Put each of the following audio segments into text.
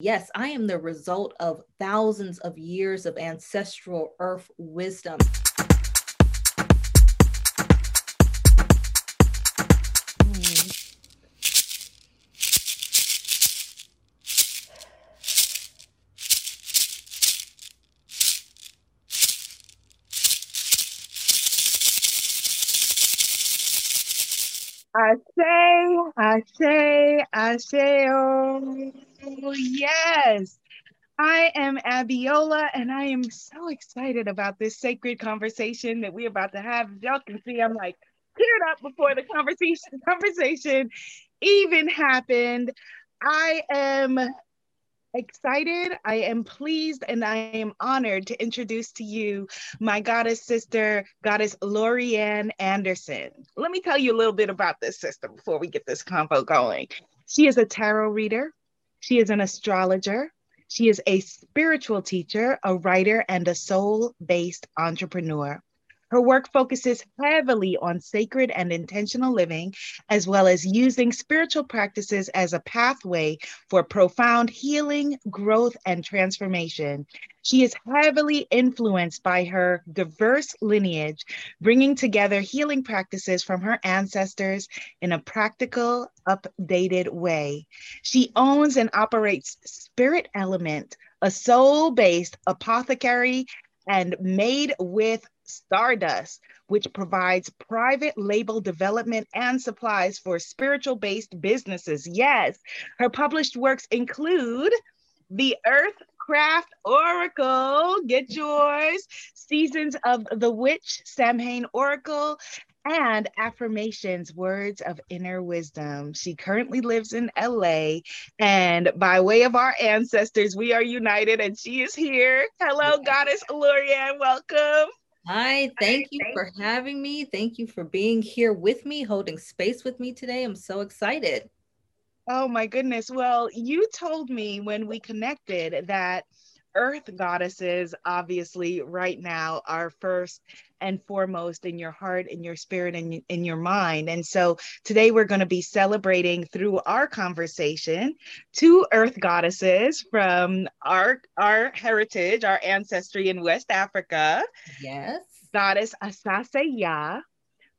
Yes, I am the result of thousands of years of ancestral earth wisdom. Say, I say, oh, yes. I am Abiola, and I am so excited about this sacred conversation that we're about to have. Y'all can see I'm like teared up before the conversation conversation even happened. I am excited, I am pleased, and I am honored to introduce to you my goddess sister, goddess Lorriane Anderson. Let me tell you a little bit about this sister before we get this convo going. She is a tarot reader, she is an astrologer, she is a spiritual teacher, a writer, and a soul based entrepreneur. Her work focuses heavily on sacred and intentional living, as well as using spiritual practices as a pathway for profound healing, growth, and transformation. She is heavily influenced by her diverse lineage, bringing together healing practices from her ancestors in a practical, updated way. She owns and operates Spirit Element, a soul based apothecary and made with Stardust, which provides private label development and supplies for spiritual based businesses. Yes, her published works include The Earth Craft Oracle, get yours, Seasons of the Witch, Samhain Oracle, and affirmations, words of inner wisdom. She currently lives in LA, and by way of our ancestors, we are united, and she is here. Hello, Goddess Lorriane, welcome. Hi, thank you for having me. Thank you for being here with me, holding space with me today. I'm so excited. Oh my goodness. Well, you told me when we connected that earth goddesses, obviously, right now are first and foremost in your heart, in your spirit, and in your mind. And so today we're going to be celebrating through our conversation two earth goddesses from our, our heritage, our ancestry in West Africa. Yes. Goddess Asase Ya,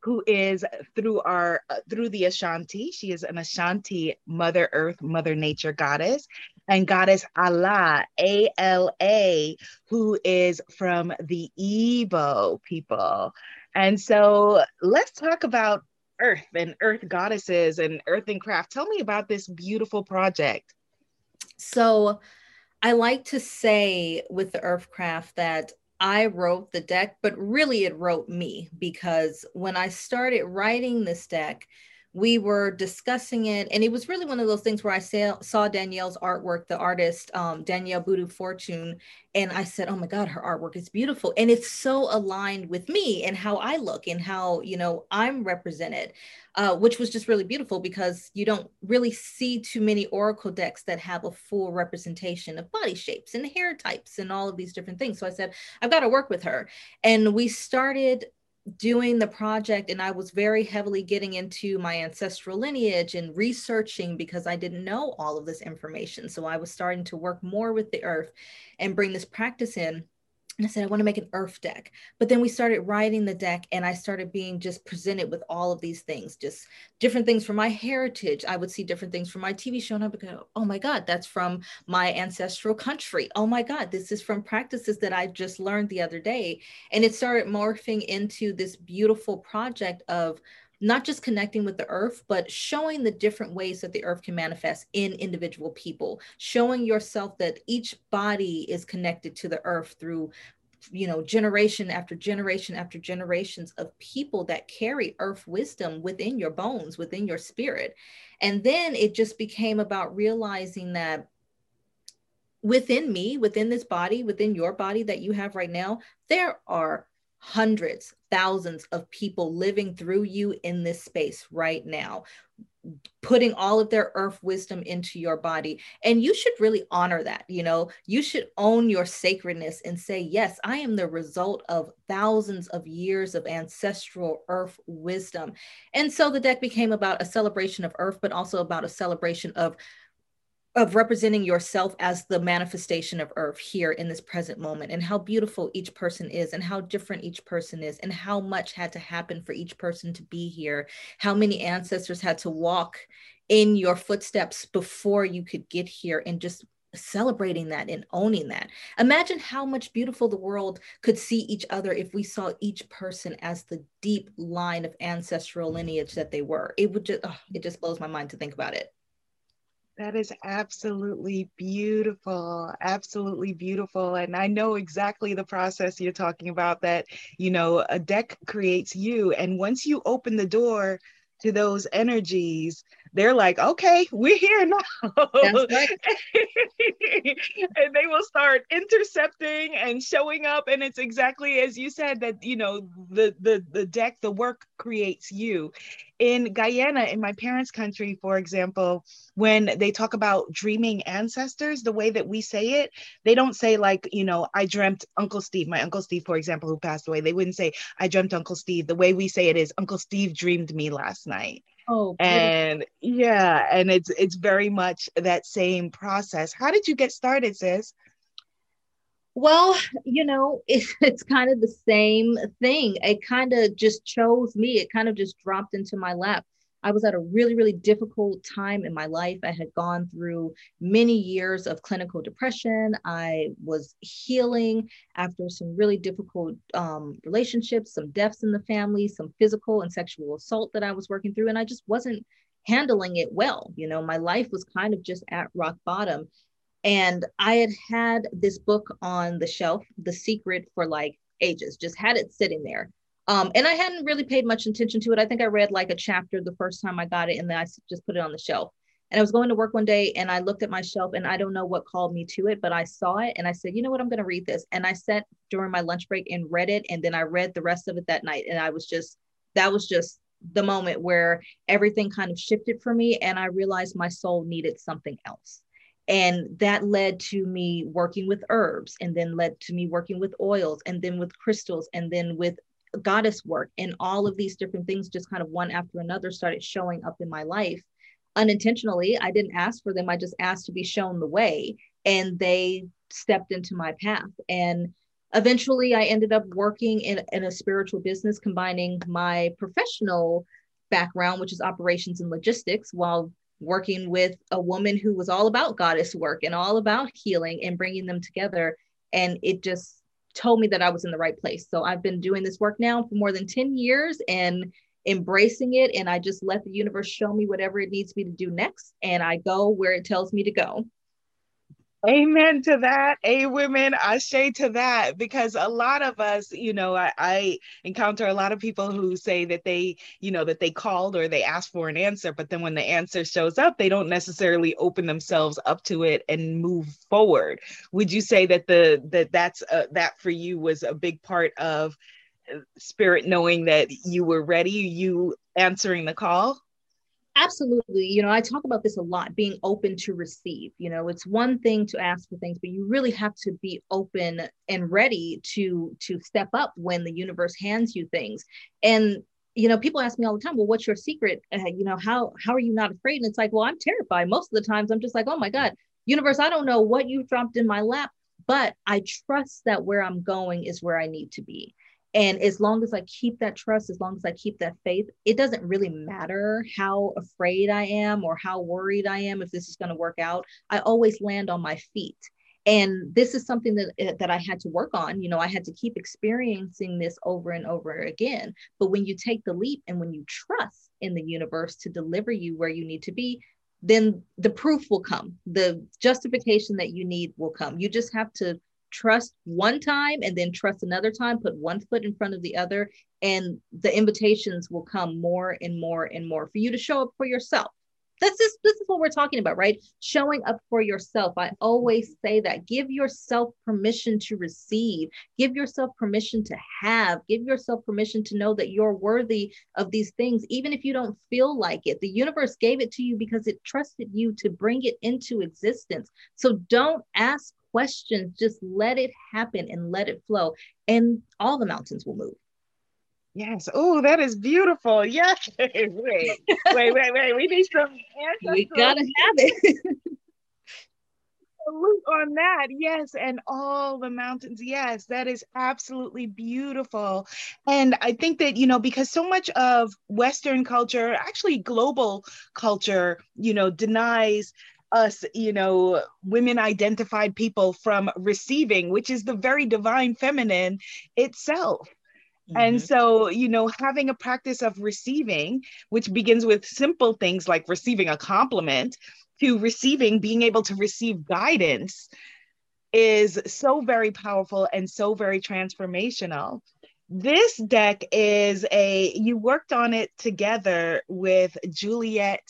who is through our uh, through the Ashanti. She is an Ashanti Mother Earth, Mother Nature goddess, and goddess Ala, A L A, who is from the Igbo people. And so let's talk about Earth and Earth goddesses and Earth and craft. Tell me about this beautiful project. So I like to say with the Earthcraft that I wrote the deck, but really it wrote me because when I started writing this deck, we were discussing it and it was really one of those things where i saw, danielle's artwork the artist um, danielle Boodoo-Fortuné and i said oh my god her artwork is beautiful and it's so aligned with me and how i look and how you know i'm represented uh, which was just really beautiful because you don't really see too many oracle decks that have a full representation of body shapes and hair types and all of these different things. So i said i've got to work with her and we started doing the project and I was very heavily getting into my ancestral lineage and researching because I didn't know all of this information. So I was starting to work more with the earth and bring this practice in. And I said, I want to make an earth deck. But then we started writing the deck, and I started being just presented with all of these things, just different things from my heritage. I would see different things from my TV show, and I would go, Oh my God, that's from my ancestral country. Oh my God, this is from practices that I just learned the other day. And it started morphing into this beautiful project of not just connecting with the earth, but showing the different ways that the earth can manifest in individual people, showing yourself that each body is connected to the earth through you know generation after generation after generations of people that carry earth wisdom within your bones within your spirit. And then it just became about realizing that within me within this body within your body that you have right now there are hundreds, thousands of people living through you in this space right now, putting all of their earth wisdom into your body. And you should really honor that. You know, you should own your sacredness and say, Yes, I am the result of thousands of years of ancestral earth wisdom. And so the deck became about a celebration of earth, but also about a celebration of of representing yourself as the manifestation of earth here in this present moment and how beautiful each person is and how different each person is and how much had to happen for each person to be here. How many ancestors had to walk in your footsteps before you could get here and just celebrating that and owning that. Imagine how much beautiful the world could see each other if we saw each person as the deep line of ancestral lineage that they were. It would just oh, it just blows my mind to think about it that is absolutely beautiful. Absolutely beautiful. And I know exactly the process you're talking about that, you know, a deck creates you. And once you open the door to those energies, they're like, okay, we're here now. Right. and they will start intercepting and showing up. And it's exactly as you said that, you know, the the the deck, the work creates you. In Guyana, in my parents' country, for example, when they talk about dreaming ancestors, the way that we say it, they don't say like, you know, I dreamt Uncle Steve, my Uncle Steve, for example, who passed away. They wouldn't say, I dreamt Uncle Steve. The way we say it is Uncle Steve dreamed me last night Oh, and yeah, and it's it's very much that same process. How did you get started, sis? Well, you know, it, it's kind of the same thing. It kind of just chose me. It kind of just dropped into my lap. I was at a really, really difficult time in my life. I had gone through many years of clinical depression. I was healing after some really difficult um, relationships, some deaths in the family, some physical and sexual assault that I was working through. And I just wasn't handling it well. You know, my life was kind of just at rock bottom. And I had had this book on the shelf, The Secret, for like ages, just had it sitting there. Um, and I hadn't really paid much attention to it. I think I read like a chapter the first time I got it, and then I just put it on the shelf. And I was going to work one day and I looked at my shelf and I don't know what called me to it, but I saw it and I said, you know what, I'm going to read this. And I sat during my lunch break and read it. And then I read the rest of it that night. And I was just, that was just the moment where everything kind of shifted for me. And I realized my soul needed something else. And that led to me working with herbs and then led to me working with oils and then with crystals and then with goddess work and all of these different things just kind of one after another started showing up in my life. Unintentionally i didn't ask for them. I just asked to be shown the way and they stepped into my path. And eventually i ended up working in, in a spiritual business combining my professional background which is operations and logistics while working with a woman who was all about goddess work and all about healing and bringing them together. And it just told me that I was in the right place. So I've been doing this work now for more than 10 years and embracing it. And I just let the universe show me whatever it needs me to do next. And I go where it tells me to go. Amen to that. A women, say to that because a lot of us, you know, I, I, encounter a lot of people who say that they, you know, that they called or they asked for an answer, but then when the answer shows up, they don't necessarily open themselves up to it and move forward. Would you say that the that that's uh, that for you was a big part of uh, spirit knowing that you were ready, you answering the call? Absolutely you know i talk about this a lot being open to receive you know it's one thing to ask for things but you really have to be open and ready to to step up when the universe hands you things. And you know people ask me all the time well what's your secret? Uh, you know how how are you not afraid? And it's like well i'm terrified. Most of the times i'm just like oh my god universe i don't know what you've dropped in my lap but i trust that where i'm going is where i need to be and as long as I keep that trust, as long as I keep that faith, it doesn't really matter how afraid I am or how worried I am if this is going to work out. I always land on my feet. And this is something that, eh, that I had to work on. You know, I had to keep experiencing this over and over again. But when you take the leap and when you trust in the universe to deliver you where you need to be, then the proof will come. The justification that you need will come. You just have to trust one time and then trust another time, put one foot in front of the other, and the invitations will come more and more and more for you to show up for yourself. This is this is what we're talking about, right? Showing up for yourself. I always say that. Give yourself permission to receive. Give yourself permission to have. Give yourself permission to know that you're worthy of these things, even if you don't feel like it. The universe gave it to you because it trusted you to bring it into existence. So don't ask questions, just let it happen and let it flow, and all the mountains will move. Yes. Oh, that is beautiful. Yes. wait, wait, wait, wait. We need some answers. We gotta have it. salute on that. Yes. And all the mountains. Yes, that is absolutely beautiful. And I think that, you know, because so much of Western culture, actually global culture, you know, denies us, you know, women identified people from receiving, which is the very divine feminine itself. Mm-hmm. And so, you know, having a practice of receiving, which begins with simple things like receiving a compliment, to receiving, being able to receive guidance is so very powerful and so very transformational. This deck is a, you worked on it together with Juliet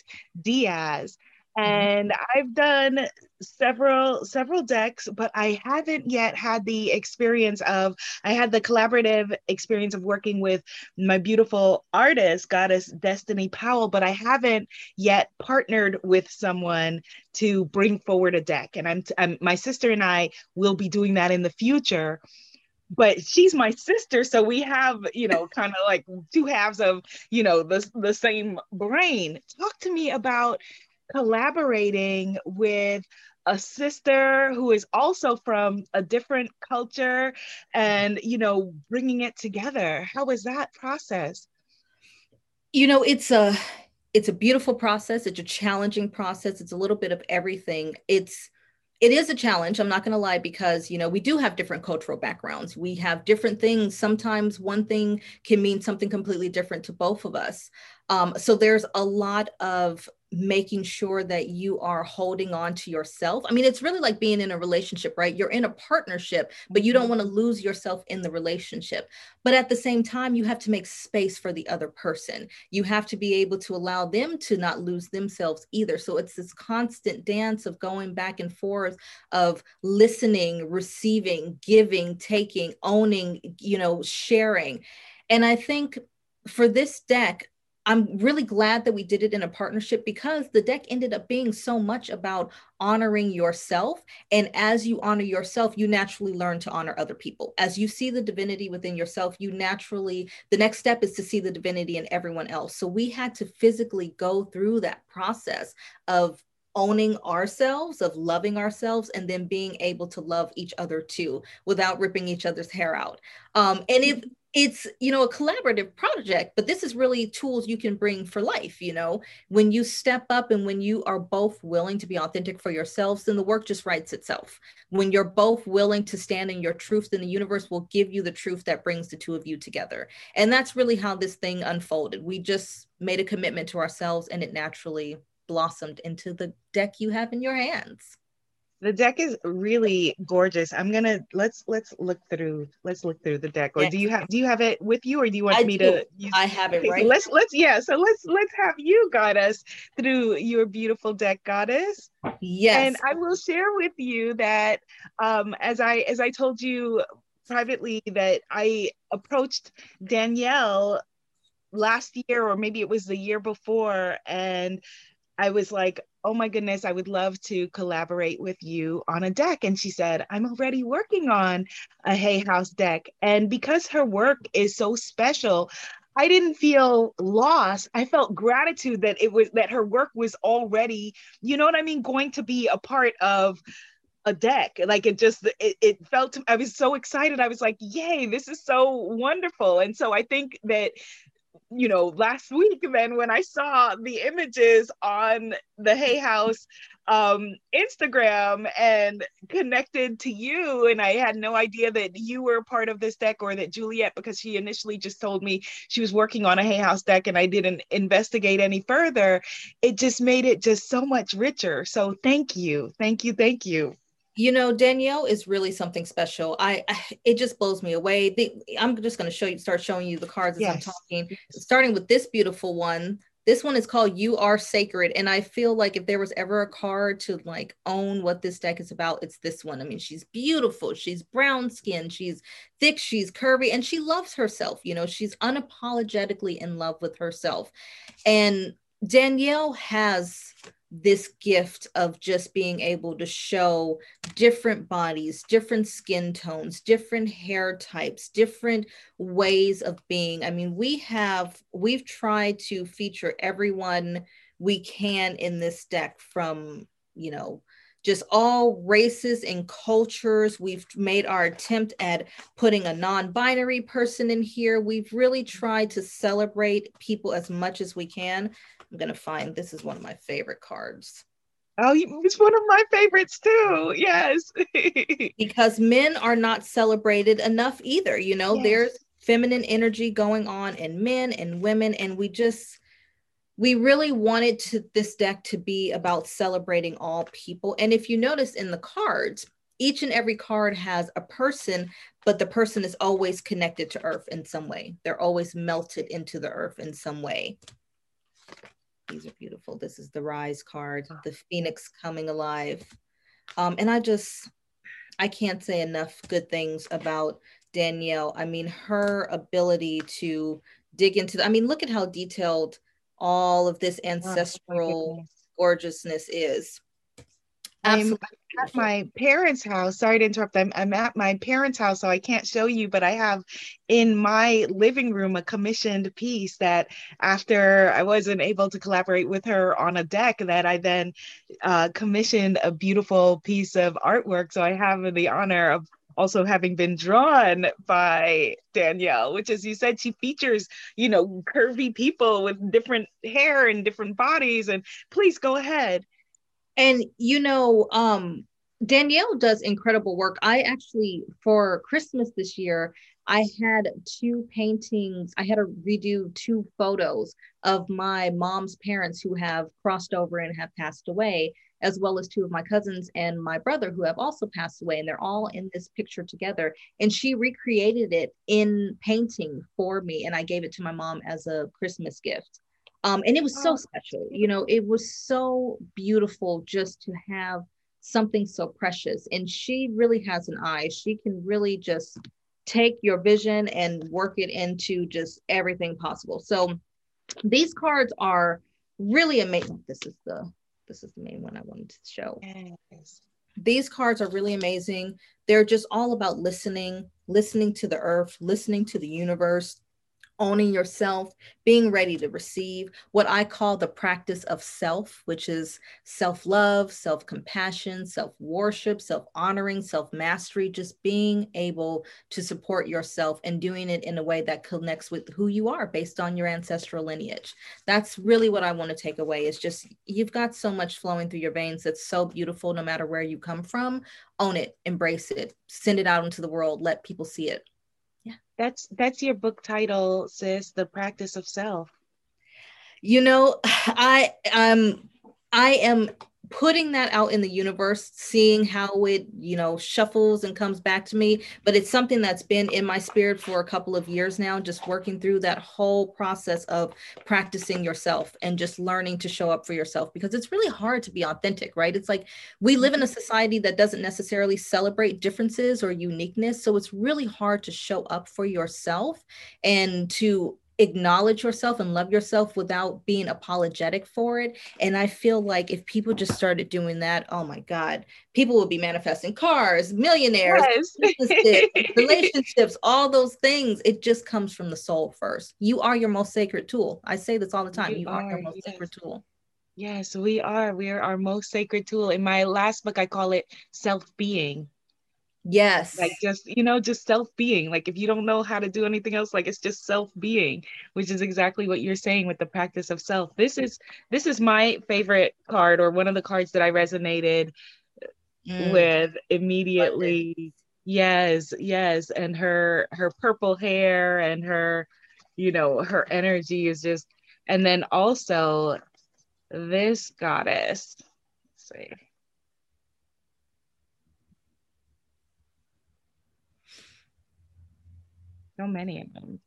Diaz. Mm-hmm. and I've done several several decks but I haven't yet had the experience of I had the collaborative experience of working with my beautiful artist goddess Destiny Powell but I haven't yet partnered with someone to bring forward a deck and I'm, I'm my sister and I will be doing that in the future but she's my sister so we have you know kind of like two halves of you know the, the same brain talk to me about collaborating with a sister who is also from a different culture and you know bringing it together. How was that process? You know it's a it's a beautiful process. It's a challenging process. It's a little bit of everything. It's it is a challenge i'm not going to lie because you know we do have different cultural backgrounds. We have different things. Sometimes one thing can mean something completely different to both of us. Um, so there's a lot of making sure that you are holding on to yourself. I mean, it's really like being in a relationship, right? You're in a partnership, but you don't mm-hmm. want to lose yourself in the relationship. But at the same time, you have to make space for the other person. You have to be able to allow them to not lose themselves either. So it's this constant dance of going back and forth of listening, receiving, giving, taking, owning, you know, sharing. And I think for this deck, I'm really glad that we did it in a partnership because the deck ended up being so much about honoring yourself. And as you honor yourself, you naturally learn to honor other people. As you see the divinity within yourself, you naturally, the next step is to see the divinity in everyone else. So we had to physically go through that process of owning ourselves, of loving ourselves, and then being able to love each other too without ripping each other's hair out. Um, and if it's you know a collaborative project but this is really tools you can bring for life you know? When you step up and when you are both willing to be authentic for yourselves then the work just writes itself. When you're both willing to stand in your truth then the universe will give you the truth that brings the two of you together. And that's really how this thing unfolded. We just made a commitment to ourselves and it naturally blossomed into the deck you have in your hands. The deck is really gorgeous. I'm gonna let's let's look through let's look through the deck. Or do you have do you have it with you or do you want I me do. to use, i have it okay, right so let's let's yeah so let's let's have you guide us through your beautiful deck goddess. Yes. And i will share with you that um as i as i told you privately that i approached danielle last year or maybe it was the year before and I was like, oh my goodness, I would love to collaborate with you on a deck. And she said, I'm already working on a Hay House deck. And because her work is so special, I didn't feel lost. I felt gratitude that it was that her work was already, you know what I mean, going to be a part of a deck like it just it, it felt i was so excited i was like yay this is so wonderful and so i think that you know, last week then when I saw the images on the Hay House um, Instagram and connected to you, and I had no idea that you were part of this deck or that Juliet, because she initially just told me she was working on a Hay House deck and I didn't investigate any further. It just made it just so much richer. So thank you, thank you, thank you. You know, Danielle is really something special. I, I it just blows me away. The, I'm just going to show you, start showing you the cards as yes. I'm talking. Starting with this beautiful one. This one is called "You Are Sacred," and I feel like if there was ever a card to like own what this deck is about, it's this one. I mean, she's beautiful. She's brown skin. She's thick. She's curvy, and she loves herself. You know, she's unapologetically in love with herself. And Danielle has this gift of just being able to show different bodies, different skin tones, different hair types, different ways of being. I mean, we have, we've tried to feature everyone we can in this deck from, you know, just all races and cultures. We've made our attempt at putting a non binary person in here. We've really tried to celebrate people as much as we can. I'm going to find this is one of my favorite cards. Oh, it's one of my favorites too. Yes. because men are not celebrated enough either. You know, yes. there's feminine energy going on in men and women, and we just, we really wanted to this deck to be about celebrating all people. And if you notice in the cards, each and every card has a person, but the person is always connected to earth in some way. They're always melted into the earth in some way. These are beautiful. This is the Rise card, the Phoenix coming alive. Um, and I just, I can't say enough good things about Danielle. I mean, her ability to dig into, the, I mean, look at how detailed all of this ancestral oh, gorgeousness is. I'm at my parents' house. Sorry to interrupt. I'm, I'm at my parents' house, so I can't show you, but I have in my living room a commissioned piece that after I wasn't able to collaborate with her on a deck, that I then uh, commissioned a beautiful piece of artwork. So I have the honor of also having been drawn by Danielle, which, as you said, she features, you know, curvy people with different hair and different bodies. And please go ahead. And you know, um, Danielle does incredible work. I actually, for Christmas this year, I had two paintings. I had to redo two photos of my mom's parents who have crossed over and have passed away as well as two of my cousins and my brother who have also passed away. And they're all in this picture together. And she recreated it in painting for me. And I gave it to my mom as a Christmas gift. Um, and it was so oh. special. You know, it was so beautiful just to have something so precious. And she really has an eye. She can really just take your vision and work it into just everything possible. So these cards are really amazing. This is the this is the main one I wanted to show. Yes. These cards are really amazing. They're just all about listening, listening to the earth, listening to the universe, owning yourself, being ready to receive what I call the practice of self, which is self love, self compassion, self worship, self honoring, self mastery, just being able to support yourself and doing it in a way that connects with who you are based on your ancestral lineage. That's really what I want to take away is just you've got so much flowing through your veins that's so beautiful no matter where you come from. Own it, embrace it, send it out into the world, let people see it yeah. That's that's your book title sis the practice of self. You know i um i am putting that out in the universe seeing how it you know shuffles and comes back to me. But it's something that's been in my spirit for a couple of years now just working through that whole process of practicing yourself and just learning to show up for yourself because it's really hard to be authentic right? It's like we live in a mm-hmm. society that doesn't necessarily celebrate differences or uniqueness. So it's really hard to show up for yourself and to acknowledge yourself and love yourself without being apologetic for it. And I feel like if people just started doing that, oh my God, people would be manifesting cars, millionaires, yes. relationships, all those things. It just comes from the soul first. You are your most sacred tool. I say this all the time. You, you are, are, your most yes. sacred tool. Yes, we are. We are our most sacred tool. In my last book, I call it self being Yes. Like just, you know, just self being. Like if you don't know how to do anything else, like it's just self being, which is exactly what you're saying with the practice of self. This is this is my favorite card or one of the cards that I resonated mm. with immediately. Yes, yes. And her her purple hair and her, you know, her energy is just and then also this goddess. Let's see. So many of them.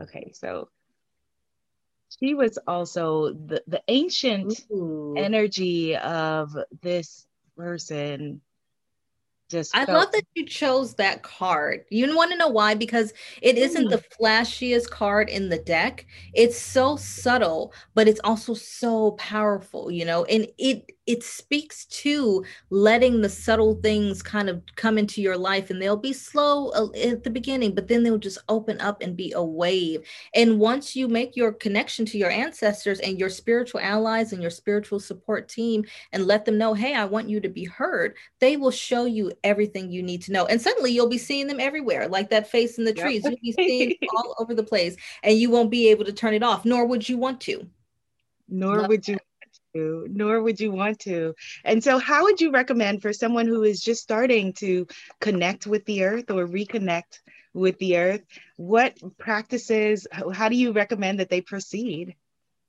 Okay, so she was also the, the ancient Ooh. energy of this person just I felt- love that you chose that card. You want to know why? Because it isn't mm. the flashiest card in the deck. It's so subtle, but it's also so powerful, you know. And it it speaks to letting the subtle things kind of come into your life and they'll be slow uh, at the beginning but then they'll just open up and be a wave. And once you make your connection to your ancestors and your spiritual allies and your spiritual support team and let them know hey i want you to be heard they will show you everything you need to know. And suddenly you'll be seeing them everywhere like that face in the yep. trees. You'll be seeing all over the place and you won't be able to turn it off nor would you want to. Nor Love would you to, nor would you want to. And so, how would you recommend for someone who is just starting to connect with the earth or reconnect with the earth? What practices, how do you recommend that they proceed?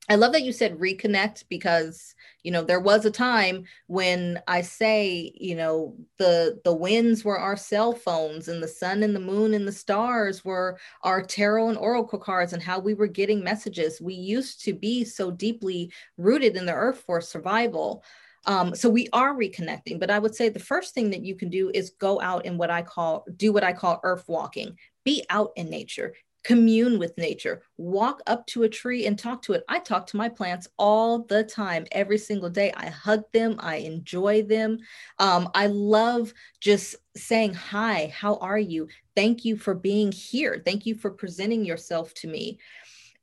I love that you said reconnect because you know there was a time when I say you know the the winds were our cell phones and the sun and the moon and the stars were our tarot and oracle cards and how we were getting messages. We used to be so deeply rooted in the earth for survival. Um, so we are reconnecting, but I would say the first thing that you can do is go out and what I call do what I call earth walking. Be out in nature commune with nature, walk up to a tree and talk to it. I talk to my plants all the time, every single day. I hug them, I enjoy them. Um, I love just saying, Hi, how are you? Thank you for being here. Thank you for presenting yourself to me.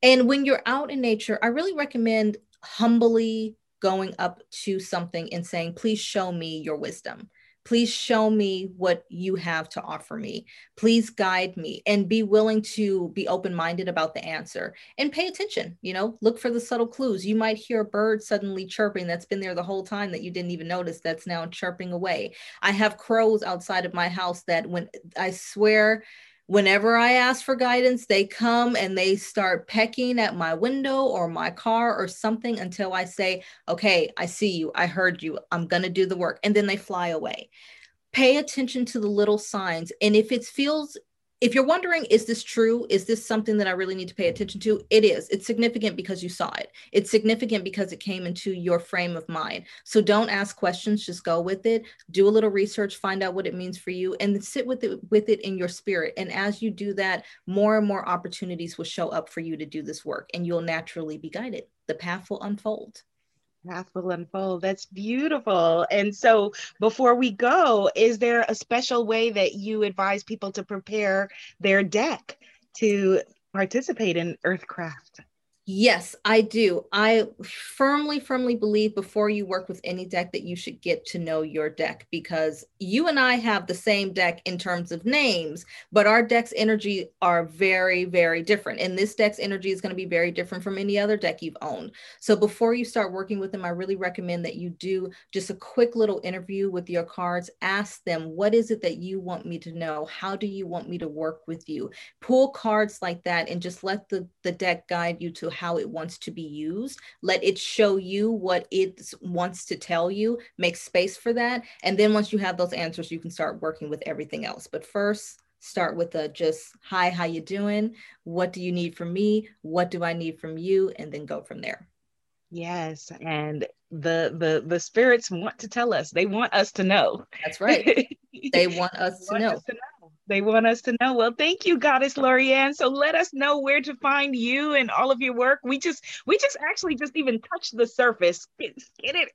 And when you're out in nature, I really recommend humbly going up to something and saying, Please show me your wisdom. Please show me what you have to offer me. Please guide me and be willing to be open minded about the answer and pay attention. You know, look for the subtle clues. You might hear a bird suddenly chirping that's been there the whole time that you didn't even notice that's now chirping away. I have crows outside of my house that when I swear, whenever I ask for guidance, they come and they start pecking at my window or my car or something until I say, okay, I see you. I heard you. I'm going to do the work. And then they fly away. Pay attention to the little signs. And if it feels if you're wondering, is this true? Is this something that I really need to pay attention to? It is. It's significant because you saw it. It's significant because it came into your frame of mind. So don't ask questions, just go with it. Do a little research, find out what it means for you, and sit with it with it in your spirit. And as you do that, more and more opportunities will show up for you to do this work, and you'll naturally be guided. The path will unfold path will unfold. That's beautiful. And so, before we go, is there a special way that you advise people to prepare their deck to participate in Earthcraft? Yes, I do. I firmly, firmly believe before you work with any deck that you should get to know your deck because you and I have the same deck in terms of names, but our deck's energy are very, very different. And this deck's energy is going to be very different from any other deck you've owned. So before you start working with them, I really recommend that you do just a quick little interview with your cards. Ask them, what is it that you want me to know? How do you want me to work with you? Pull cards like that and just let the, the deck guide you to how it wants to be used. Let it show you what it wants to tell you. Make space for that. And then once you have those answers, you can start working with everything else. But first, start with a just hi how you doing what do you need from me what do i need from you and then go from there yes and the the the spirits want to tell us they want us to know that's right they want us to, want know. Us to know they want us to know. Well, thank you, Goddess Lorriane. So let us know where to find you and all of your work. We just we just actually just even touched the surface. Get, get it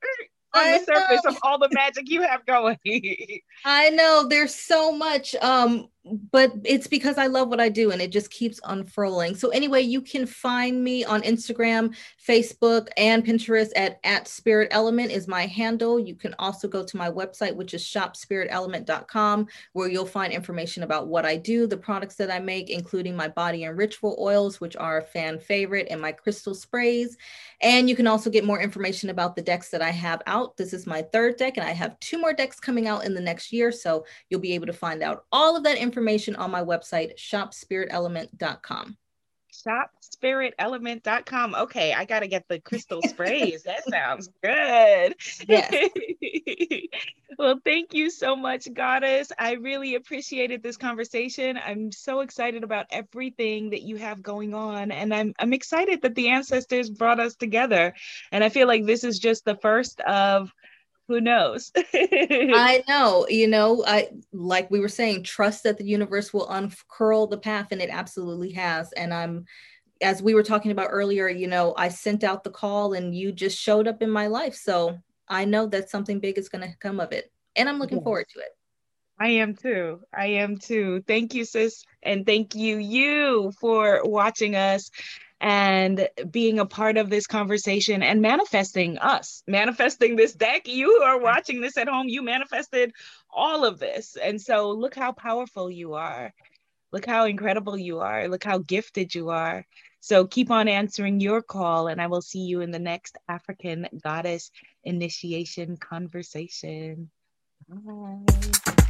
on the surface of all the magic you have going. I know there's so much. Um, but it's because I love what I do and it just keeps unfurling. So anyway, you can find me on Instagram, Facebook, and Pinterest at, at Spirit Element is my handle. You can also go to my website, which is shopspiritelement.com, where you'll find information about what I do, the products that I make, including my body and ritual oils, which are a fan favorite, and my crystal sprays. And you can also get more information about the decks that I have out. This is my third deck, and I have two more decks coming out in the next year. So you'll be able to find out all of that information information on my website, shopspiritelement.com. Shopspiritelement.com. Okay, I got to get the crystal sprays. that sounds good. Yes. well, thank you so much, Goddess. I really appreciated this conversation. I'm so excited about everything that you have going on. And I'm, I'm excited that the ancestors brought us together. And I feel like this is just the first of who knows i know you know i like we were saying trust that the universe will uncurl the path and it absolutely has and i'm as we were talking about earlier you know i sent out the call and you just showed up in my life so I know that something big is going to come of it. And I'm looking yes. forward to it. I am too. I am too. Thank you, sis. And thank you, you, for watching us and being a part of this conversation and manifesting us, manifesting this deck. You are watching this at home, you manifested all of this. And so look how powerful you are. Look how incredible you are. Look how gifted you are. So keep on answering your call, and I will see you in the next African Goddess Initiation conversation. Bye.